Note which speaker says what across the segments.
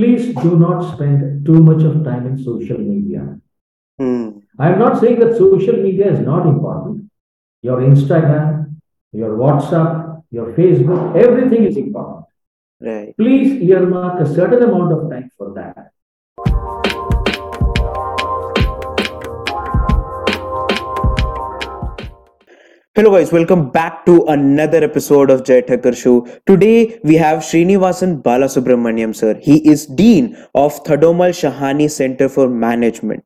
Speaker 1: please do not spend too much of time in social media.
Speaker 2: Hmm.
Speaker 1: I'm not saying that social media is not important. Your Instagram, your WhatsApp, your Facebook, everything is important.
Speaker 2: Right.
Speaker 1: Please earmark a certain amount of time for that.
Speaker 2: Hello guys, welcome back to another episode of Jay Thakkar Show. Today we have Srinivasan Balasubramanian sir. He is Dean of Thadomal Shahani Center for Management.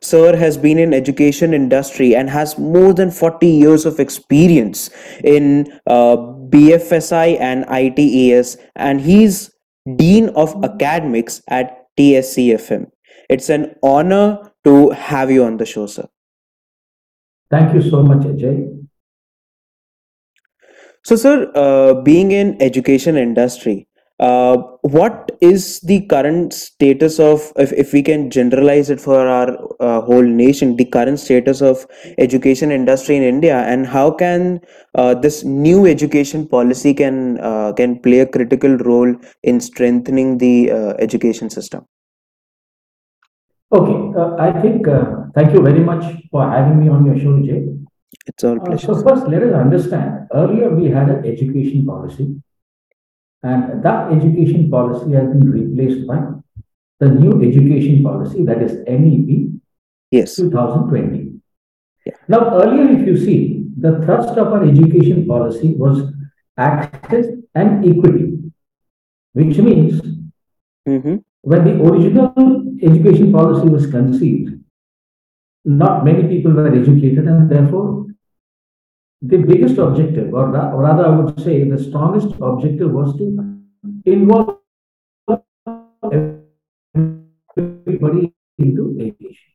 Speaker 2: Sir has been in education industry and has more than 40 years of experience in uh, BFSI and ITES and he's Dean of Academics at TSCFM. It's an honor to have you on the show, sir.
Speaker 1: Thank you so much, Ajay.
Speaker 2: So, sir, uh, being in education industry, uh, what is the current status of, if, if we can generalize it for our uh, whole nation, the current status of education industry in India, and how can uh, this new education policy can uh, can play a critical role in strengthening the uh, education system?
Speaker 1: Okay, I think thank you very much for having me on your show, Jay.
Speaker 2: It's all
Speaker 1: Uh, so first, let us understand. Earlier, we had an education policy, and that education policy has been replaced by the new education policy, that is NEP
Speaker 2: Yes.
Speaker 1: 2020.
Speaker 2: Yeah.
Speaker 1: Now, earlier, if you see, the thrust of our education policy was access and equity, which means
Speaker 2: Mm-hmm.
Speaker 1: when the original education policy was conceived, not many people were educated, and therefore, the biggest objective, or ra- or rather, I would say the strongest objective was to involve everybody into education.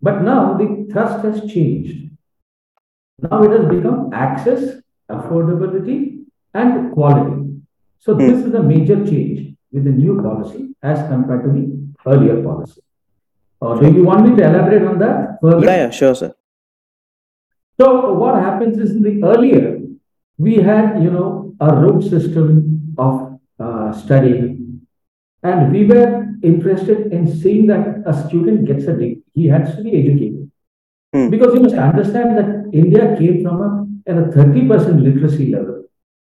Speaker 1: But now the thrust has changed. Now it has become access, affordability, and quality. So this is a major change with the new policy as compared to the earlier policy. Uh, do you want me to elaborate on that further?
Speaker 2: Yeah, yeah, sure, sir.
Speaker 1: So what happens is in the earlier, we had, you know, a root system of uh, studying, and we were interested in seeing that a student gets a degree. He has to be educated.
Speaker 2: Hmm.
Speaker 1: Because you must understand that India came from a, at a 30% literacy level,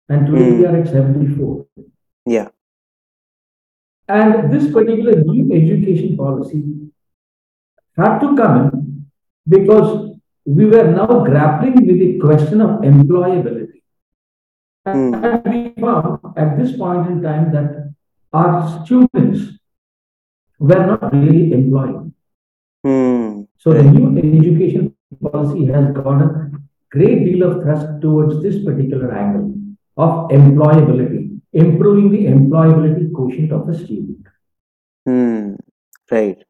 Speaker 1: and today
Speaker 2: Hmm.
Speaker 1: we are at 74.
Speaker 2: Yeah.
Speaker 1: And this particular new education policy had to come in because we were now grappling with the question of employability.
Speaker 2: Hmm.
Speaker 1: And we found at this point in time that our students were not really employed.
Speaker 2: Hmm.
Speaker 1: So the new education policy has got a great deal of thrust towards this particular angle of employability, improving the employability quotient of a student.
Speaker 2: Hmm. Right.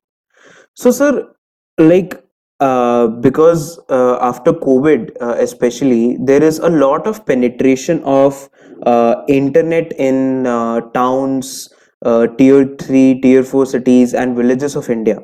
Speaker 2: So, sir, like, uh, because uh, after COVID, uh, especially, there is a lot of penetration of uh, internet in uh, towns, tier three, tier four cities, and villages of India.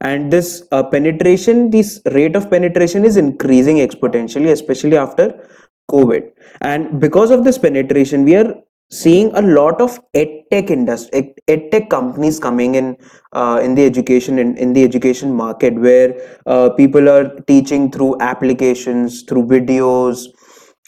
Speaker 2: And this penetration, this rate of penetration is increasing exponentially, especially after COVID. And because of this penetration, we are seeing a lot of edtech industry, edtech companies coming in uh, in the education in, in the education market where uh, people are teaching through applications through videos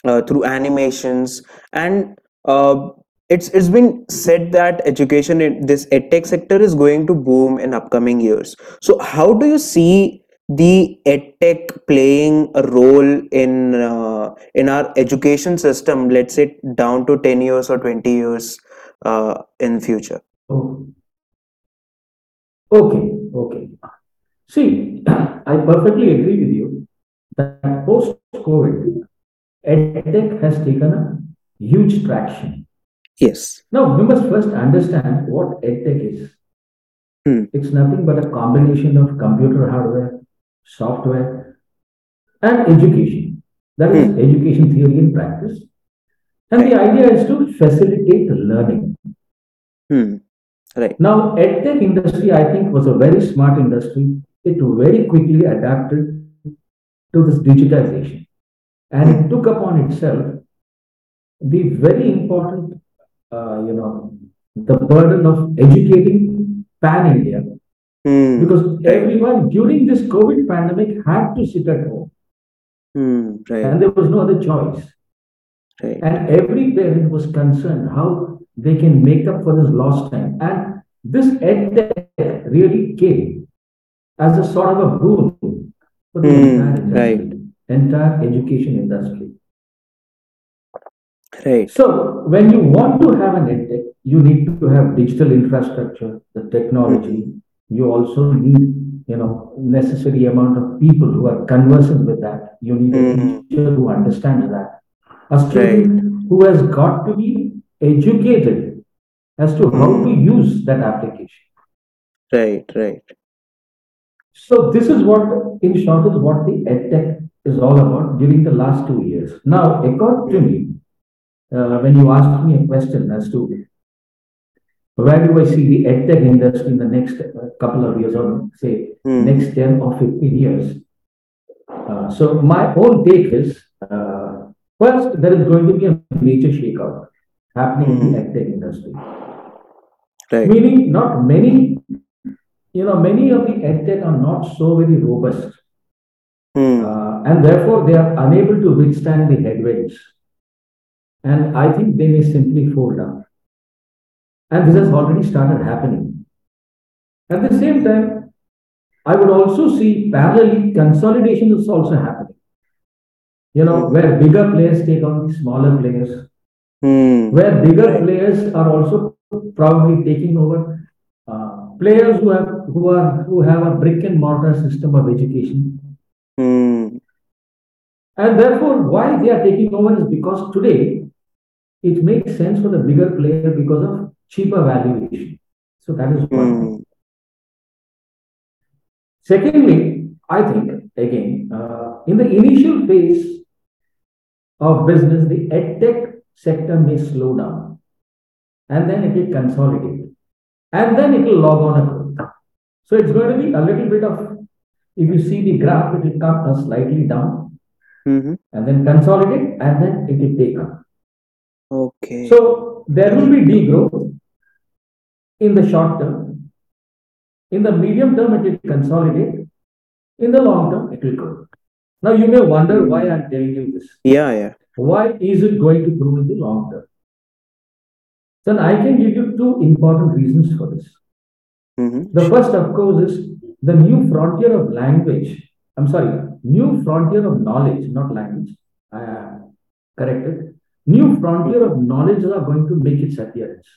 Speaker 2: uh, through animations. And uh, it's it's been said that education in this edtech sector is going to boom in upcoming years. So how do you see the edtech playing a role in uh, in our education system let's say down to 10 years or 20 years uh, in future
Speaker 1: Oh, okay, okay. See, I perfectly agree with you that post-COVID, EdTech has taken a huge traction.
Speaker 2: yes
Speaker 1: Now, we must first understand what EdTech is.
Speaker 2: Hmm.
Speaker 1: It's nothing but a combination of computer hardware, software, and education. That is education theory and practice. And the idea is to facilitate learning.
Speaker 2: hmm. right
Speaker 1: Now, EdTech industry, I think, was a very smart industry. It very quickly adapted to this digitization. And it took upon itself the very important, uh, you know, the burden of educating pan
Speaker 2: Hmm.
Speaker 1: because everyone during this COVID pandemic had to sit at home
Speaker 2: Hmm. Right.
Speaker 1: and there was no other choice.
Speaker 2: Right.
Speaker 1: And every parent was concerned how they can make up for this lost time. And this EdTech really came as a sort of a boon for the
Speaker 2: Hmm,
Speaker 1: entire
Speaker 2: right.
Speaker 1: entire education industry.
Speaker 2: Right.
Speaker 1: So when you want to have an EdTech, you need to have digital infrastructure, the technology. You also need, you know, necessary amount of people who are conversant with that. You need a
Speaker 2: Mhm.
Speaker 1: teacher who understands that. A student who has got to be educated as to how to use that application.
Speaker 2: Right. Right.
Speaker 1: So this is what, in short, is what the EdTech is all about during the last two years. Now, according to me, uh, when you ask me a question as to where do I see the EdTech industry in the next uh, couple of years or say
Speaker 2: Hmm.
Speaker 1: next 10 or 15 years. Uh, so my own take is, uh, first, there is going to be a major shakeout happening in the EdTech industry.
Speaker 2: Right.
Speaker 1: Meaning not many, you know, many of the EdTech are not so very robust.
Speaker 2: Hmm.
Speaker 1: Uh, and therefore, they are unable to withstand the headwinds. And I think they may simply fold down. And this has already started happening. At the same time, I would also see parallelly consolidation is also happening. You know, where bigger players take on the smaller players,
Speaker 2: Hmm.
Speaker 1: where bigger players are also probably taking over uh, players who have who are who have a brick and mortar system of education
Speaker 2: Hmm.
Speaker 1: And therefore, why they are taking over is because today it makes sense for the bigger player because of cheaper valuation. So that is one thing.
Speaker 2: Hmm.
Speaker 1: Secondly, I think again, uh, in the initial phase of business, the edtech sector may slow down and then it will consolidate and then it will log on a growth. So it's going to be a little bit of, if you see the graph, it will come uh, slightly down
Speaker 2: Hmm.
Speaker 1: and then consolidate and then it will take up.
Speaker 2: Okay.
Speaker 1: So there will be degrowth in the short term. In the medium term, it will consolidate. In the long term, it will grow. Now you may wonder why I'm telling you this.
Speaker 2: Yeah. Yeah.
Speaker 1: Why is it going to grow in the long term? Then I can give you two important reasons for this.
Speaker 2: Hmm.
Speaker 1: The first, of course, is the new frontier of language. I'm sorry, new frontier of knowledge, not language. I uh, corrected. New frontier of knowledge are going to make its appearance.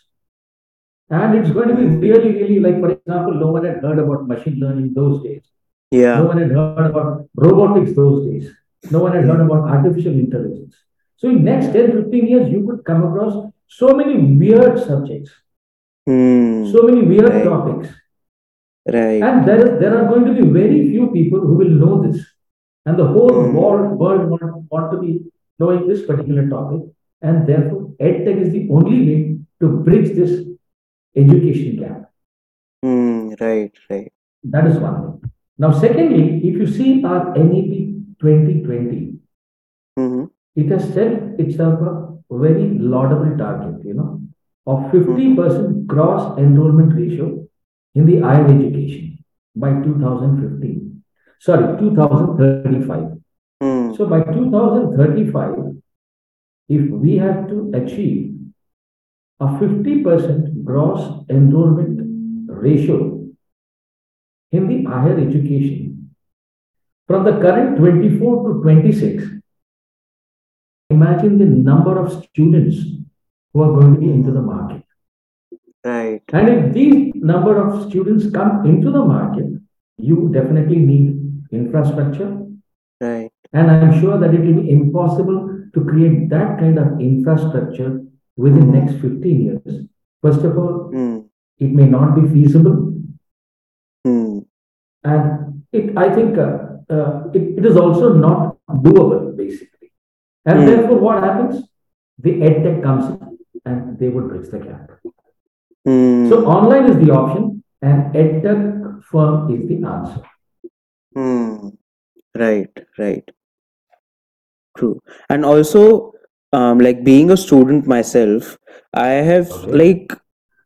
Speaker 1: And it's going to be really, really like, for example, no one had heard about machine learning those days.
Speaker 2: Yeah.
Speaker 1: No one had heard about robotics those days. No one had heard about artificial intelligence. So in next 10, 15 years, you could come across so many weird subjects,
Speaker 2: Hmm.
Speaker 1: so many weird
Speaker 2: Right.
Speaker 1: topics.
Speaker 2: Right.
Speaker 1: And there, is, there are going to be very few people who will know this. And the whole
Speaker 2: Mm.
Speaker 1: world, world want, want to be knowing this particular topic. And therefore, EdTech is the only way to bridge this education gap.
Speaker 2: Hmm. Right. Right.
Speaker 1: That is one thing. Now, secondly, if you see our NEP 2020,
Speaker 2: Hmm.
Speaker 1: it has set itself a very laudable target, you know, of 50% gross enrollment ratio in the higher education by 2015. Sorry, 2035.
Speaker 2: Hmm.
Speaker 1: So by 2035, if we have to achieve a 50% gross enrollment ratio in the higher education from the current 24 to 26, imagine the number of students who are going to be into the market.
Speaker 2: Right.
Speaker 1: And if these number of students come into the market, you definitely need infrastructure.
Speaker 2: Right.
Speaker 1: And I'm sure that it will be impossible to create that kind of infrastructure within
Speaker 2: Mhm.
Speaker 1: next 15 years. First of all,
Speaker 2: Hmm.
Speaker 1: it may not be feasible.
Speaker 2: Hmm.
Speaker 1: And it, I think uh, uh, it, it is also not doable, basically. And
Speaker 2: Hmm.
Speaker 1: therefore, what happens? The EdTech comes in and they would bridge the gap.
Speaker 2: Hmm.
Speaker 1: So online is the option and EdTech firm is the answer.
Speaker 2: Hmm. Right, right. True. And also, um, like being a student myself, I have
Speaker 1: Okay.
Speaker 2: like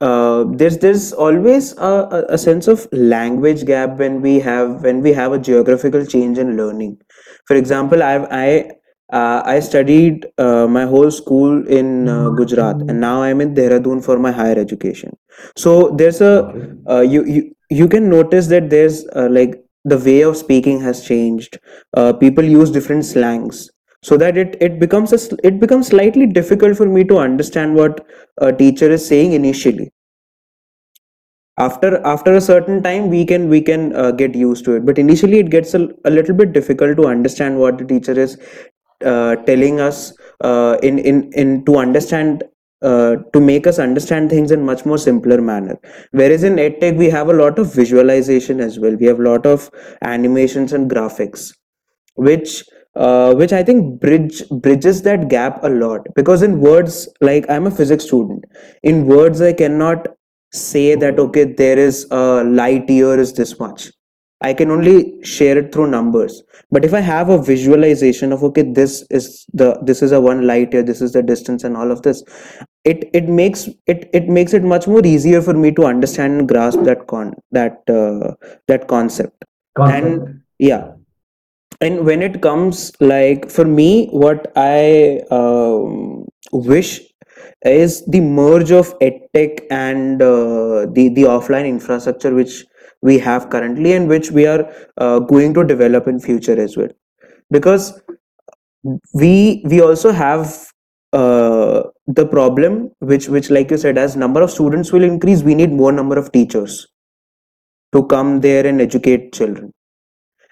Speaker 2: uh, there's there's always a, a sense of language gap when we have when we have a geographical change in learning. For example, I've I uh, I studied uh, my whole school in uh, Gujarat, and now I'm in Dehradun for my higher education. So there's a uh, you you you can notice that there's uh, like the way of speaking has changed. Uh, people use different slangs, so that it it becomes a it becomes slightly difficult for me to understand what a teacher is saying initially. After after a certain time we can we can uh, get used to it. But initially it gets a, a little bit difficult to understand what the teacher is uh, telling us uh, in in in to understand uh, to make us understand things in much more simpler manner. Whereas in edtech we have a lot of visualization as well. We have a lot of animations and graphics which uh, which I think bridge bridges that gap a lot. Because in words like I'm a physics student. In words I cannot say that
Speaker 1: Okay.
Speaker 2: there is a light year is this much. I can only share it through numbers. But if I have a visualization of okay this is the this is a one light year this is the distance and all of this it it makes it it makes it much more easier for me to understand and grasp that con that uh, that concept.
Speaker 1: Concept.
Speaker 2: and yeah and when it comes like for me what i um, wish is the merge of edtech and uh, the the offline infrastructure which we have currently and which we are uh, going to develop in future as well. Because we we also have uh, the problem which which like you said as number of students will increase we need more number of teachers to come there and educate children.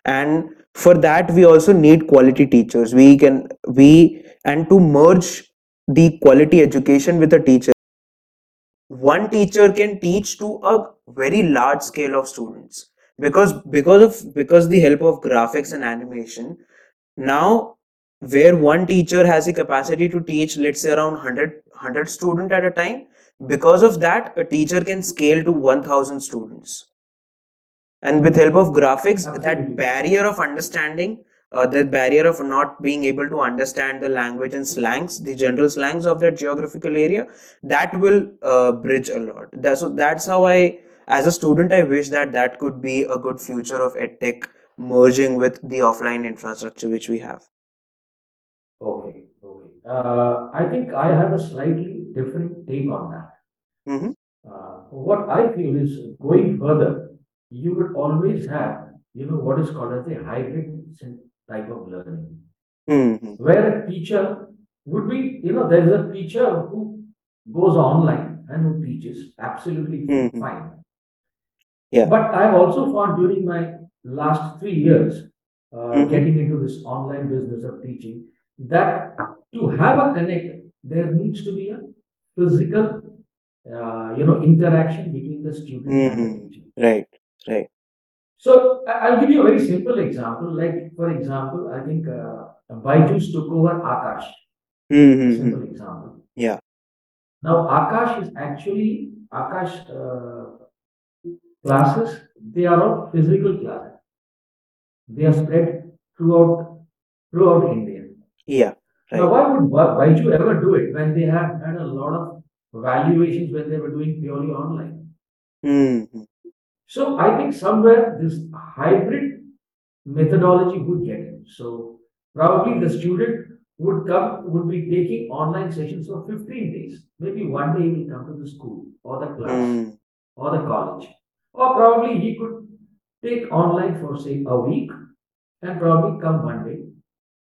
Speaker 2: And for that we also need quality teachers. We can we and to merge the quality education with a teacher. One teacher can teach to a very large scale of students. Because because of because the help of graphics and animation now where one teacher has the capacity to teach let's say around 100 student at a time because of that a teacher can scale to 1000 students and with help of graphics that barrier of understanding uh, that barrier of not being able to understand the language and slangs the general slangs of that geographical area that will uh, bridge a lot that, so that's how i as a student i wish that that could be a good future of edtech merging with the offline infrastructure which we have
Speaker 1: Okay. Okay. Uh, I think I have a slightly different take on that.
Speaker 2: mm-hmm.
Speaker 1: Uh, what I feel is going further, you would always have, you know, what is called as a hybrid type of learning,
Speaker 2: Mm-hmm.
Speaker 1: where a teacher would be, you know, there's a teacher who goes online and who teaches absolutely
Speaker 2: Mhm.
Speaker 1: fine.
Speaker 2: Yeah.
Speaker 1: But I've also found during my last three years, uh,
Speaker 2: Mhm.
Speaker 1: getting into this online business of teaching, that to have a connect, there needs to be a physical, uh, you know, interaction between the student and the
Speaker 2: Mhm.
Speaker 1: teacher.
Speaker 2: right right
Speaker 1: So I'll give you a very simple example. Like, for example, I think uh, Byju's took over Aakash.
Speaker 2: mm-hmm.
Speaker 1: Simple example.
Speaker 2: Yeah.
Speaker 1: Now, Aakash is actually Aakash uh, classes. They are all physical classes. They are spread throughout throughout India.
Speaker 2: yeah Right.
Speaker 1: Now, why would By- Byju ever do it when they have had a lot of valuations when they were doing purely online?
Speaker 2: mm-hmm.
Speaker 1: So I think somewhere this hybrid methodology would get in. So probably the student would come, would be taking online sessions for 15 days. Maybe one day he will come to the school or the class
Speaker 2: mm.
Speaker 1: or the college. Or probably he could take online for say a week and probably come one day,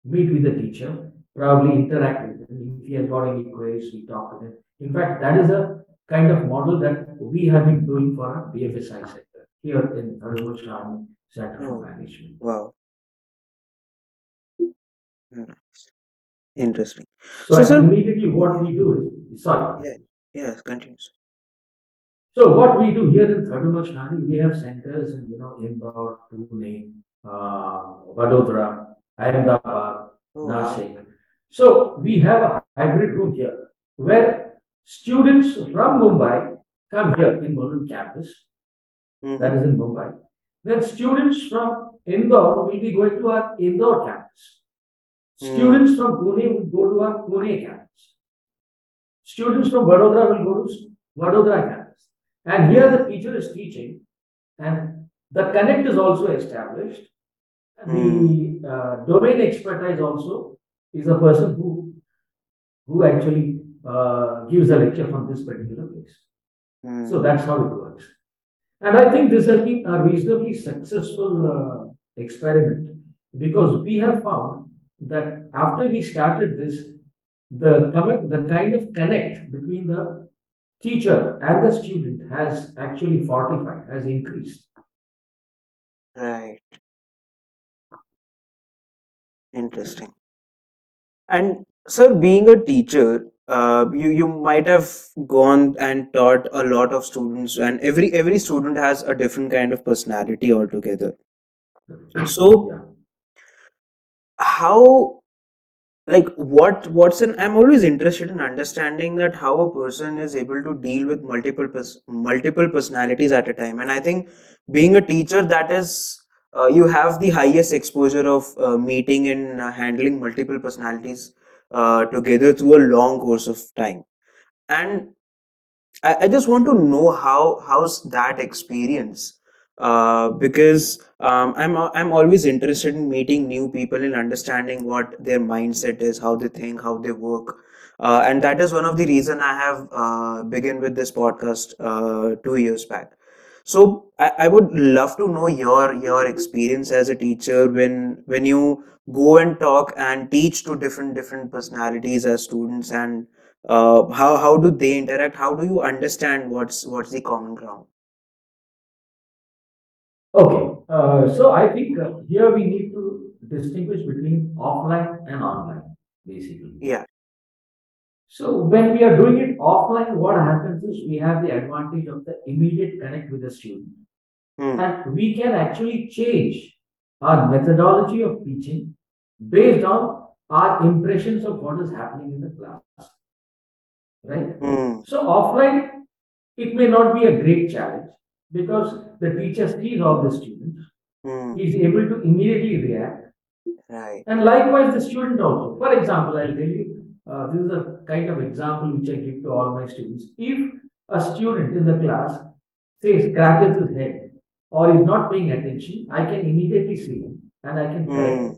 Speaker 1: meet with the teacher, probably interact with him. If he has got any queries, we talk with him. In fact, that is a kind of model that we have been doing for our BFSI sector here in Shahani Center for
Speaker 2: Oh.
Speaker 1: Management.
Speaker 2: wow Mm. interesting
Speaker 1: So,
Speaker 2: So, sir-
Speaker 1: immediately what we do is, sorry,
Speaker 2: yes continues
Speaker 1: so what we do here in Harumur we have centers in, you know, Indore, Pune, uh, Vadodara, Ahmedabad,
Speaker 2: oh, wow.
Speaker 1: So we have a hybrid room here where students from Mumbai come here in Mulund campus,
Speaker 2: Mhm.
Speaker 1: that is in Mumbai. Then students from Indore will be going to our Indore campus.
Speaker 2: Hmm.
Speaker 1: Students from Pune will go to our Pune campus. Students from Vadodara will go to Vadodara campus. And here the teacher is teaching, and the connect is also established. The uh, domain expertise also is a person who who actually uh, gives a lecture from this particular place.
Speaker 2: Hmm.
Speaker 1: So that's how it works. And I think this has been a reasonably successful uh, experiment because we have found that after we started this, the, the kind of connect between the teacher and the student has actually fortified, has increased.
Speaker 2: Right. Interesting. And sir, being a teacher, uh, you you might have gone and taught a lot of students, and every every student has a different kind of personality altogether. So how like what what's an i'm always interested in understanding that how a person is able to deal with multiple pers- multiple personalities at a time and i think being a teacher that is uh, you have the highest exposure of uh, meeting and uh, handling multiple personalities uh, together through a long course of time. And I, I just want to know how how's that experience? Uh, because um, I'm I'm always interested in meeting new people and understanding what their mindset is, how they think, how they work, uh, and that is one of the reason I have uh, begun with this podcast uh, two years back. So I, I would love to know your your experience as a teacher when when you go and talk and teach to different different personalities as students and uh, how how do they interact? How do you understand what's what's the common ground?
Speaker 1: Okay. Uh, so I think uh, here we need to distinguish between offline and online, basically. So when we are doing it offline, what happens is we have the advantage of the immediate connect with the student.
Speaker 2: Hmm.
Speaker 1: And we can actually change our methodology of teaching based on our impressions of what is happening in the class, right?
Speaker 2: Hmm.
Speaker 1: So offline, it may not be a great challenge because the teacher sees all the students,
Speaker 2: Hmm.
Speaker 1: he is able to immediately react,
Speaker 2: Right.
Speaker 1: and likewise the student also. For example, I'll tell you, uh, this is a kind of example which I give to all my students. If a student in the class say scratches his head or is not paying attention, I can immediately see him and I can correct
Speaker 2: Hmm.
Speaker 1: him.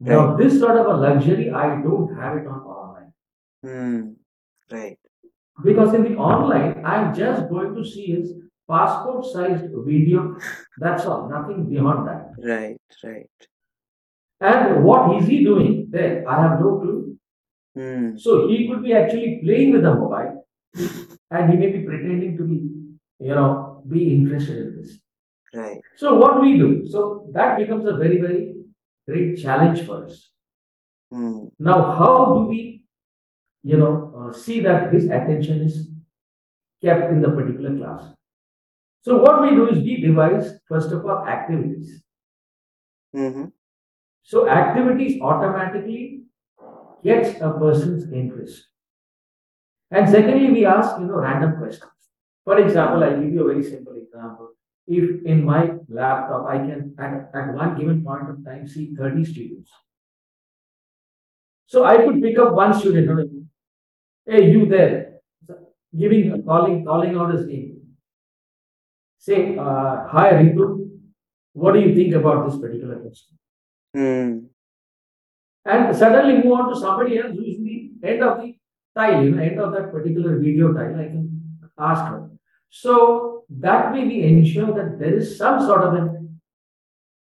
Speaker 1: Now, this sort of a luxury, I don't have it on online.
Speaker 2: Hmm. Right.
Speaker 1: Because in the online, I'm just going to see his passport sized video. That's all, nothing beyond that.
Speaker 2: Right. Right.
Speaker 1: And what is he doing there? I have no clue.
Speaker 2: Hmm.
Speaker 1: So he could be actually playing with a mobile and he may be pretending to be, you know, be interested in this.
Speaker 2: Right.
Speaker 1: So what we do? So that becomes a very, very great challenge for us.
Speaker 2: Hmm.
Speaker 1: Now, how do we, you know, uh, see that his attention is kept in the particular class? So what we do is we devise, first of all, activities.
Speaker 2: Hmm.
Speaker 1: So activities automatically gets a person's interest. And secondly, we ask, you know, random questions. For example, I'll give you a very simple example. If in my laptop, I can at, at one given point of time see 30 students. So I could pick up one student, hey, you there, giving, calling, calling out his name. Say, uh, hi, Ritu, what do you think about this particular question?
Speaker 2: Hmm.
Speaker 1: And suddenly move on to somebody else who is the end of the tile, you know, end of that particular video tile, I can ask her. So that way we ensure that there is some sort of an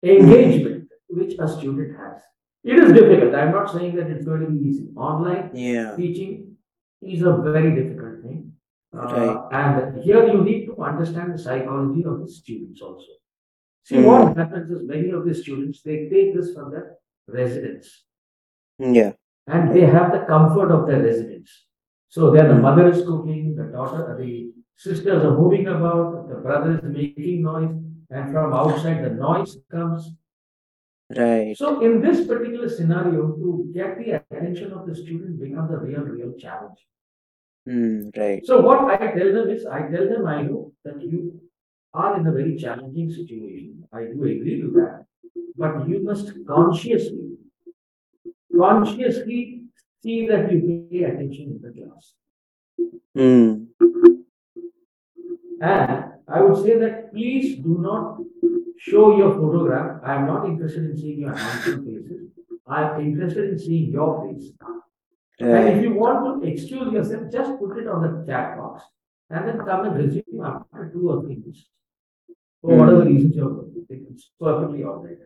Speaker 1: engagement which a student has. It is difficult. I'm not saying that it's going to be easy. Online
Speaker 2: Yeah.
Speaker 1: teaching is a very difficult thing. Uh,
Speaker 2: Right.
Speaker 1: and here you need to understand the psychology of the students also. See,
Speaker 2: Hmm.
Speaker 1: what happens is many of the students, they take this from their residence
Speaker 2: Yeah.
Speaker 1: and they have the comfort of their residence. So there the
Speaker 2: Hmm.
Speaker 1: mother is cooking, the daughter, the sisters are moving about, the brother is making noise, and from outside the noise comes.
Speaker 2: Right.
Speaker 1: So in this particular scenario, to get the attention of the student becomes a real, real challenge.
Speaker 2: Hmm. Right.
Speaker 1: So what I tell them is, I tell them, I know that you are in a very challenging situation. I do agree to that, but you must consciously, consciously see that you pay attention in the class.
Speaker 2: Hmm.
Speaker 1: And I would say that please do not show your photograph. I am not interested in seeing your handsome faces. I am interested in seeing your face. And if you want to excuse yourself, just put it on the chat box and then come and resume after two or three minutes. For whatever reasons you're, going to take, it's perfectly all right.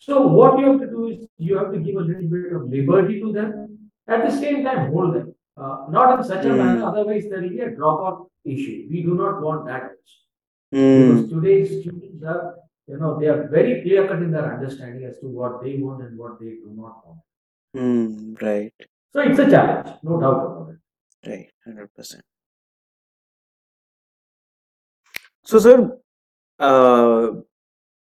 Speaker 1: So what you have to do is you have to give a little bit of liberty to them. At the same time, hold them. Uh, not in such a
Speaker 2: Hmm.
Speaker 1: manner, otherwise there will be a drop-off issue. We do not want that. also.
Speaker 2: Hmm.
Speaker 1: Because today's students are, you know, they are very clear cut in their understanding as to what they want and what they do not want.
Speaker 2: Hmm. Right.
Speaker 1: So it's a challenge, no doubt about it.
Speaker 2: Right. Hundred percent. So, sir, uh,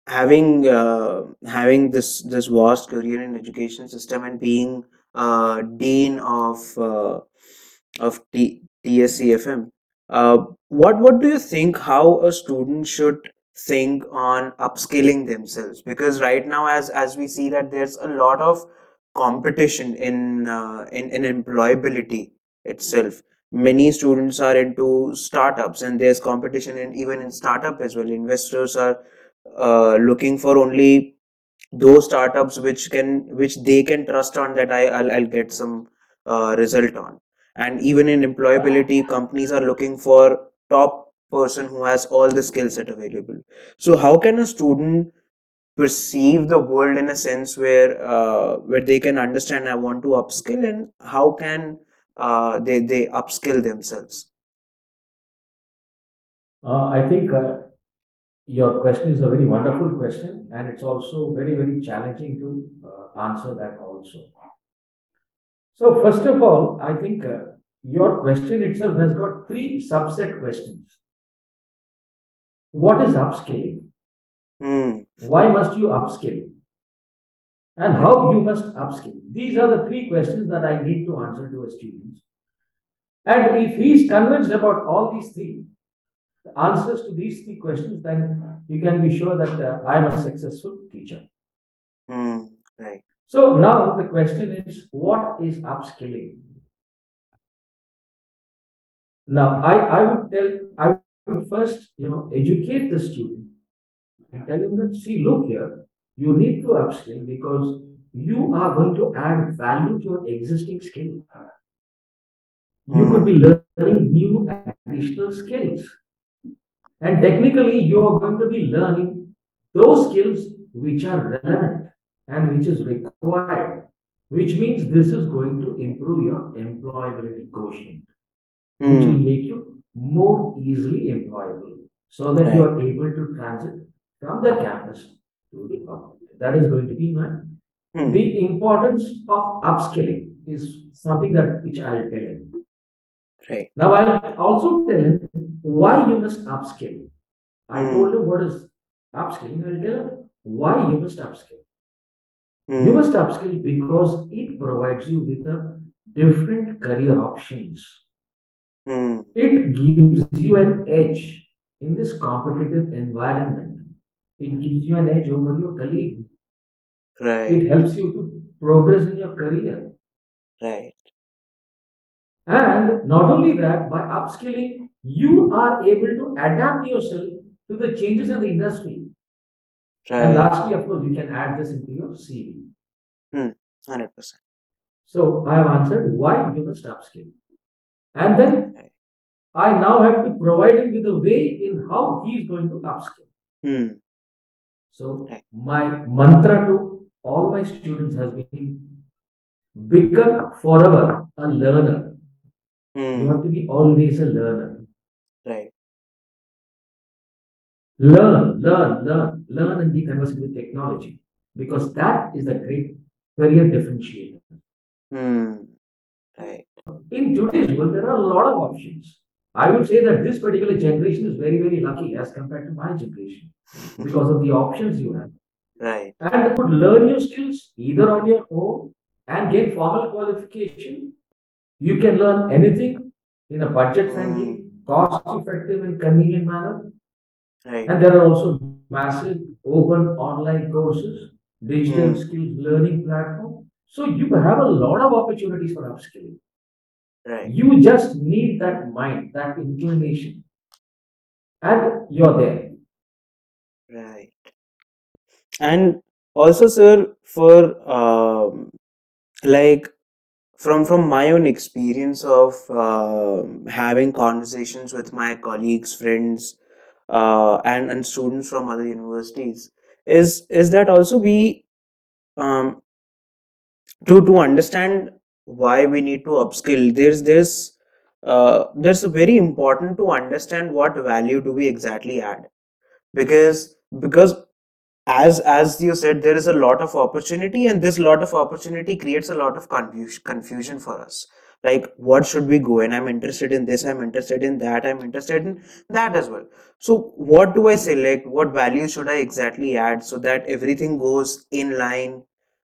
Speaker 2: having uh, having this this vast career in education system and being uh, dean of uh, of T- TSCFM, uh, what what do you think how a student should think on upskilling themselves? Because right now, as as we see that there's a lot of competition in uh, in in employability itself. Many students are into startups, and there's competition in even in startup as well. Investors are uh, looking for only those startups which can which they can trust on that I, I'll, I'll get some uh, result on. And even in employability companies are looking for top person who has all the skill set available. So how can a student perceive the world in a sense where uh, where they can understand I want to upskill and how can uh, they they upskill themselves?
Speaker 1: Uh, I think uh, your question is a very wonderful question, and it's also very, very challenging to uh, answer that also. So, first of all, I think uh, your question itself has got three subset questions. What is upskilling?
Speaker 2: hmm
Speaker 1: Why must you upscale? And how you must upscale? These are the three questions that I need to answer to a student. And if he is convinced about all these three, the answers to these three questions, then you can be sure that uh, I am a successful teacher.
Speaker 2: hmm right
Speaker 1: So now the question is, what is upskilling? Now, I, I would tell, I would first, you know, educate the student and tell him that, see, look here, you need to upskill because you are going to add value to your existing skill. You could be learning new additional skills. And technically, you are going to be learning those skills which are relevant and which is required, which means this is going to improve your employability quotient, which will
Speaker 2: hmm
Speaker 1: make you more easily employable so that you are able to transit from the campus to the corporate. That is going to be my
Speaker 2: hmm
Speaker 1: the importance of upskilling is something that which I'll tell him.
Speaker 2: Right
Speaker 1: Now I'll also tell him why you must upskill. I
Speaker 2: Hmm.
Speaker 1: told him what is upskilling. I'll tell him why you must upskill. You
Speaker 2: hmm
Speaker 1: must upskill because it provides you with a different career options.
Speaker 2: hmm
Speaker 1: It gives you an edge in this competitive environment. It gives you an edge over your colleague.
Speaker 2: right
Speaker 1: It helps you to progress in your career.
Speaker 2: right
Speaker 1: And not only that, by upskilling, you are able to adapt yourself to the changes in the industry. And lastly, of course, you can add this into your CV.
Speaker 2: hundred percent
Speaker 1: So I have answered why you must upskill. And then
Speaker 2: right
Speaker 1: I now have to provide him with a way in how he is going to upskill.
Speaker 2: hmm
Speaker 1: So
Speaker 2: Right.
Speaker 1: my mantra to all my students has been become forever a learner. You
Speaker 2: hmm
Speaker 1: have to be always a learner.
Speaker 2: right
Speaker 1: Learn, learn, learn, learn and be conversant with technology because that is the great career differentiator.
Speaker 2: hmm right
Speaker 1: In today's world, there are a lot of options. I would say that this particular generation is very, very lucky as compared to my generation because of the options you have.
Speaker 2: right
Speaker 1: And you could learn your skills either on your own and gain formal qualification. You can learn anything in a budget friendly, cost effective, and convenient manner.
Speaker 2: right
Speaker 1: And there are also massive open online courses, digital
Speaker 2: Hmm.
Speaker 1: skills learning platform. So you have a lot of opportunities for upskilling.
Speaker 2: right
Speaker 1: You just need that mind, that inclination. and you're there.
Speaker 2: Right. And also, sir, for um, like from from my own experience of um having conversations with my colleagues, friends, uh, and and students from other universities, is is that also we um, to to understand why we need to upskill. There's there's uh, there's very important to understand what value do we exactly add because because as as you said there is a lot of opportunity and this lot of opportunity creates a lot of confusion confusion for us. Like what should we go and i'm interested in this i'm interested in that i'm interested in that as well. So what do i select what value should i exactly add so that everything goes in line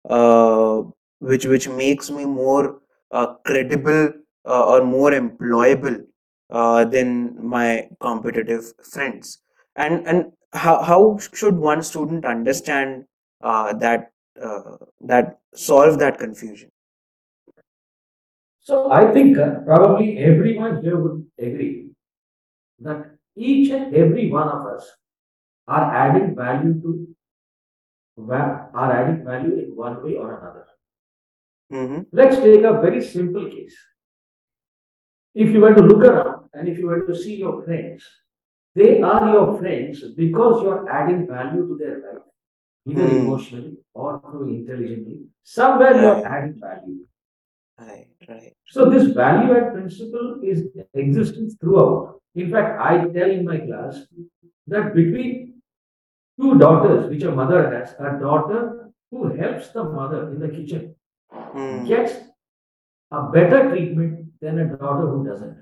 Speaker 2: uh, which which makes me more uh, credible uh, or more employable uh, than my competitive friends? And and how how should one student understand uh, that uh, that solve that confusion
Speaker 1: So I think uh, probably everyone here would agree that each and every one of us are adding value to are adding value in one way or another.
Speaker 2: mm-hmm.
Speaker 1: Let's take a very simple case. If you were to look around and if you were to see your friends, they are your friends because you are adding value to their life, either
Speaker 2: Hmm.
Speaker 1: emotionally or through intelligently. Somewhere you are adding value.
Speaker 2: right right
Speaker 1: So this value add principle is existing throughout. In fact, I tell in my class that between two daughters which a mother has, a daughter who helps the mother in the kitchen
Speaker 2: Hmm.
Speaker 1: gets a better treatment than a daughter who doesn't.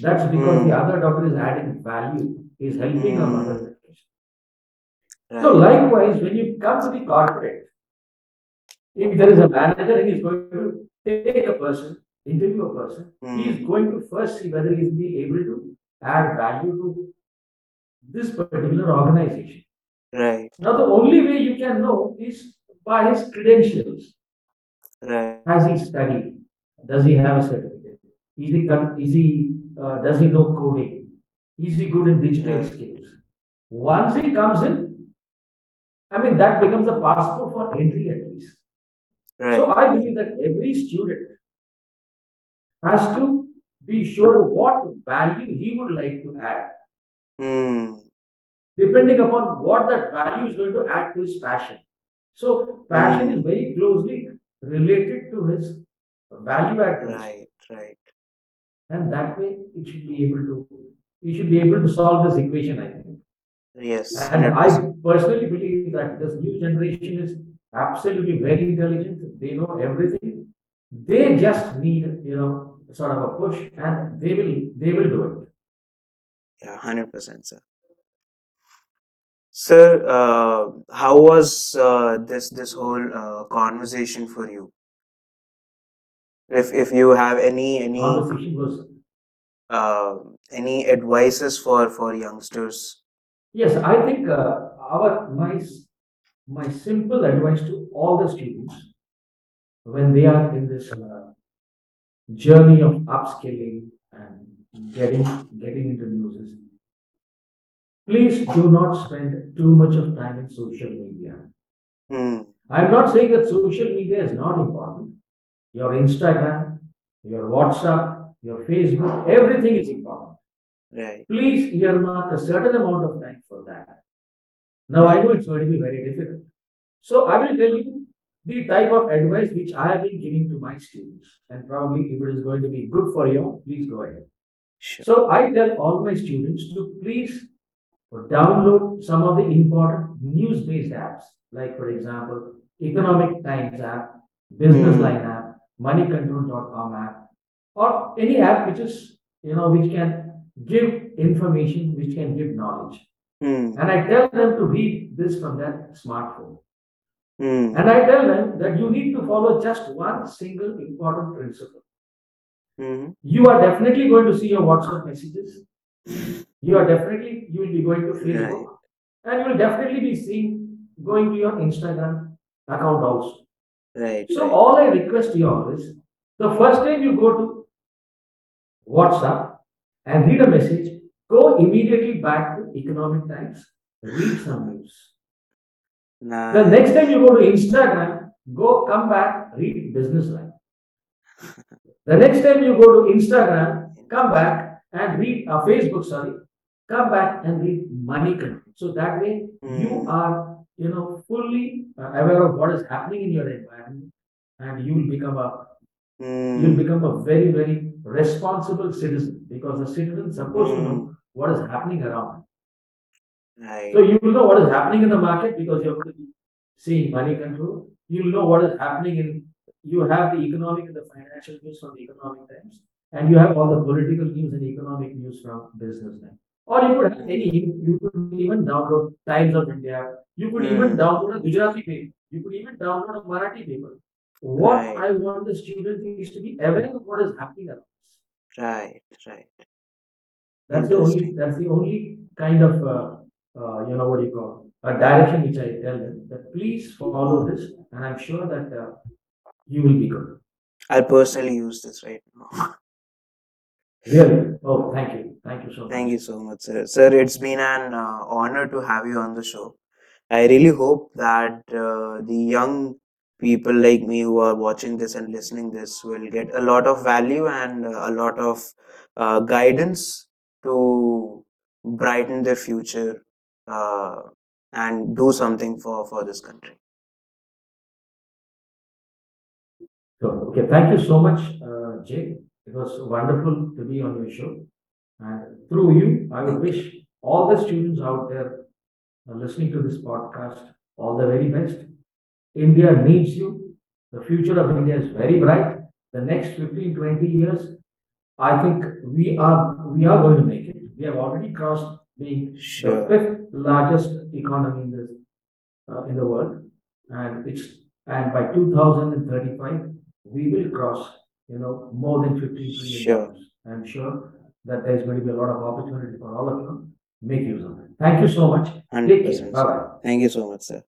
Speaker 1: That's because the
Speaker 2: Hmm.
Speaker 1: other daughter is adding value, is helping her mother.
Speaker 2: Hmm.
Speaker 1: in. So likewise, when you come to the corporate, if there is a manager he is going to take a person, interview a person, he is
Speaker 2: Hmm.
Speaker 1: going to first see whether he is be able to add value to this particular organization.
Speaker 2: right
Speaker 1: Now, the only way you can know is by his credentials.
Speaker 2: right
Speaker 1: Has he studied? Does he have a certificate? Is he, is he, uh, does he know coding? Is he good in digital
Speaker 2: Right.
Speaker 1: skills? Once he comes in, I mean, that becomes a passport for entry at least. So I believe that every student has to be sure what value he would like to add,
Speaker 2: Hmm.
Speaker 1: depending upon what that value is going to add to his passion. So passion is
Speaker 2: Hmm.
Speaker 1: very closely related to his value add
Speaker 2: right right
Speaker 1: And that way it should be able to, you should be able to solve this equation, I think.
Speaker 2: yes
Speaker 1: And
Speaker 2: 100%
Speaker 1: I personally believe that this new generation is absolutely very intelligent. They know everything. They just need, you know, sort of a push and they will, they will do it.
Speaker 2: yeah 100% sir sir uh, how was uh, this this whole uh, conversation for you if if you have any any
Speaker 1: Conversation was,
Speaker 2: uh, any advices for for youngsters
Speaker 1: yes, I think uh, our, my, my simple advice to all the students when they are in this uh, journey of upskilling and getting, getting into news is please do not spend too much of time in social media.
Speaker 2: hmm.
Speaker 1: I'm not saying that social media is not important. Your Instagram, your WhatsApp, your Facebook, everything is important.
Speaker 2: right
Speaker 1: Please earmark a certain amount of time for that. Now, I know it's going to be very difficult. So, I will tell you the type of advice which I have been giving to my students. And probably if it is going to be good for you, please go ahead.
Speaker 2: sure
Speaker 1: So, I tell all my students to please download some of the important news-based apps, like for example, Economic Times app, Business
Speaker 2: Hmm.
Speaker 1: Line app, moneycontrol.com app, or any app which is, you know, which can give information, which can give knowledge.
Speaker 2: hmm.
Speaker 1: And I tell them to read this from that smartphone.
Speaker 2: Hmm.
Speaker 1: And I tell them that you need to follow just one single important principle.
Speaker 2: Hmm.
Speaker 1: You are definitely going to see your WhatsApp messages. You are definitely, you will be going to Facebook. And you will definitely be seeing, going to your Instagram account also.
Speaker 2: right
Speaker 1: So
Speaker 2: right
Speaker 1: all I request you all is, the first time you go to WhatsApp and read a message, go immediately back to economic times, read some news. The next time you go to Instagram, go come back, read business line. The next time you go to Instagram, come back and read uh, Facebook, sorry, come back and read money control. So that way you
Speaker 2: Mm,
Speaker 1: are, you know, fully uh, aware of what is happening in your environment, and you will become a
Speaker 2: mm,
Speaker 1: become a very very responsible citizen because the citizen is supposed to know
Speaker 2: mm,
Speaker 1: what is happening around.
Speaker 2: right.
Speaker 1: So you will know what is happening in the market because you're going to be seeing money control. You will know what is happening in, you have the economic and the financial news from the economic times. And you have all the political news and economic news from business time. Or you could have any, you could even download Times of India. You could even
Speaker 2: Mm,
Speaker 1: download a Gujarati paper. You could even download a Marathi paper. What
Speaker 2: right,
Speaker 1: I want the student is to be aware of what is happening around us.
Speaker 2: right, right.
Speaker 1: That's the only, that's the only kind of, uh, uh, you know, what do you call, a direction which I tell them, that please follow this, and I'm sure that, uh, you will be good.
Speaker 2: I'll personally use this right now.
Speaker 1: Really? Oh, thank you, thank you so
Speaker 2: Thank
Speaker 1: much.
Speaker 2: you so much, sir. Sir, it's been an uh, honor to have you on the show. I really hope that uh, the young people like me who are watching this and listening this will get a lot of value and uh, a lot of uh, guidance to brighten their future uh, and do something for for this country.
Speaker 1: Okay, thank you so much, uh, Jay. It was wonderful to be on your show. And through you, I would wish all the students out there uh, listening to this podcast all the very best. India needs you. The future of India is very bright. The next 15, 20 years, I think we are we are going to make it. We have already crossed being the fifth largest economy in this uh, in the world, and it's and by 2035 we will cross you know more than 15 trillion
Speaker 2: Sure.
Speaker 1: I'm sure that there's going to be a lot of opportunity for all of you. Make use of it. Thank you so much. Take care.
Speaker 2: 100%,
Speaker 1: Bye bye.
Speaker 2: Thank you so much, sir.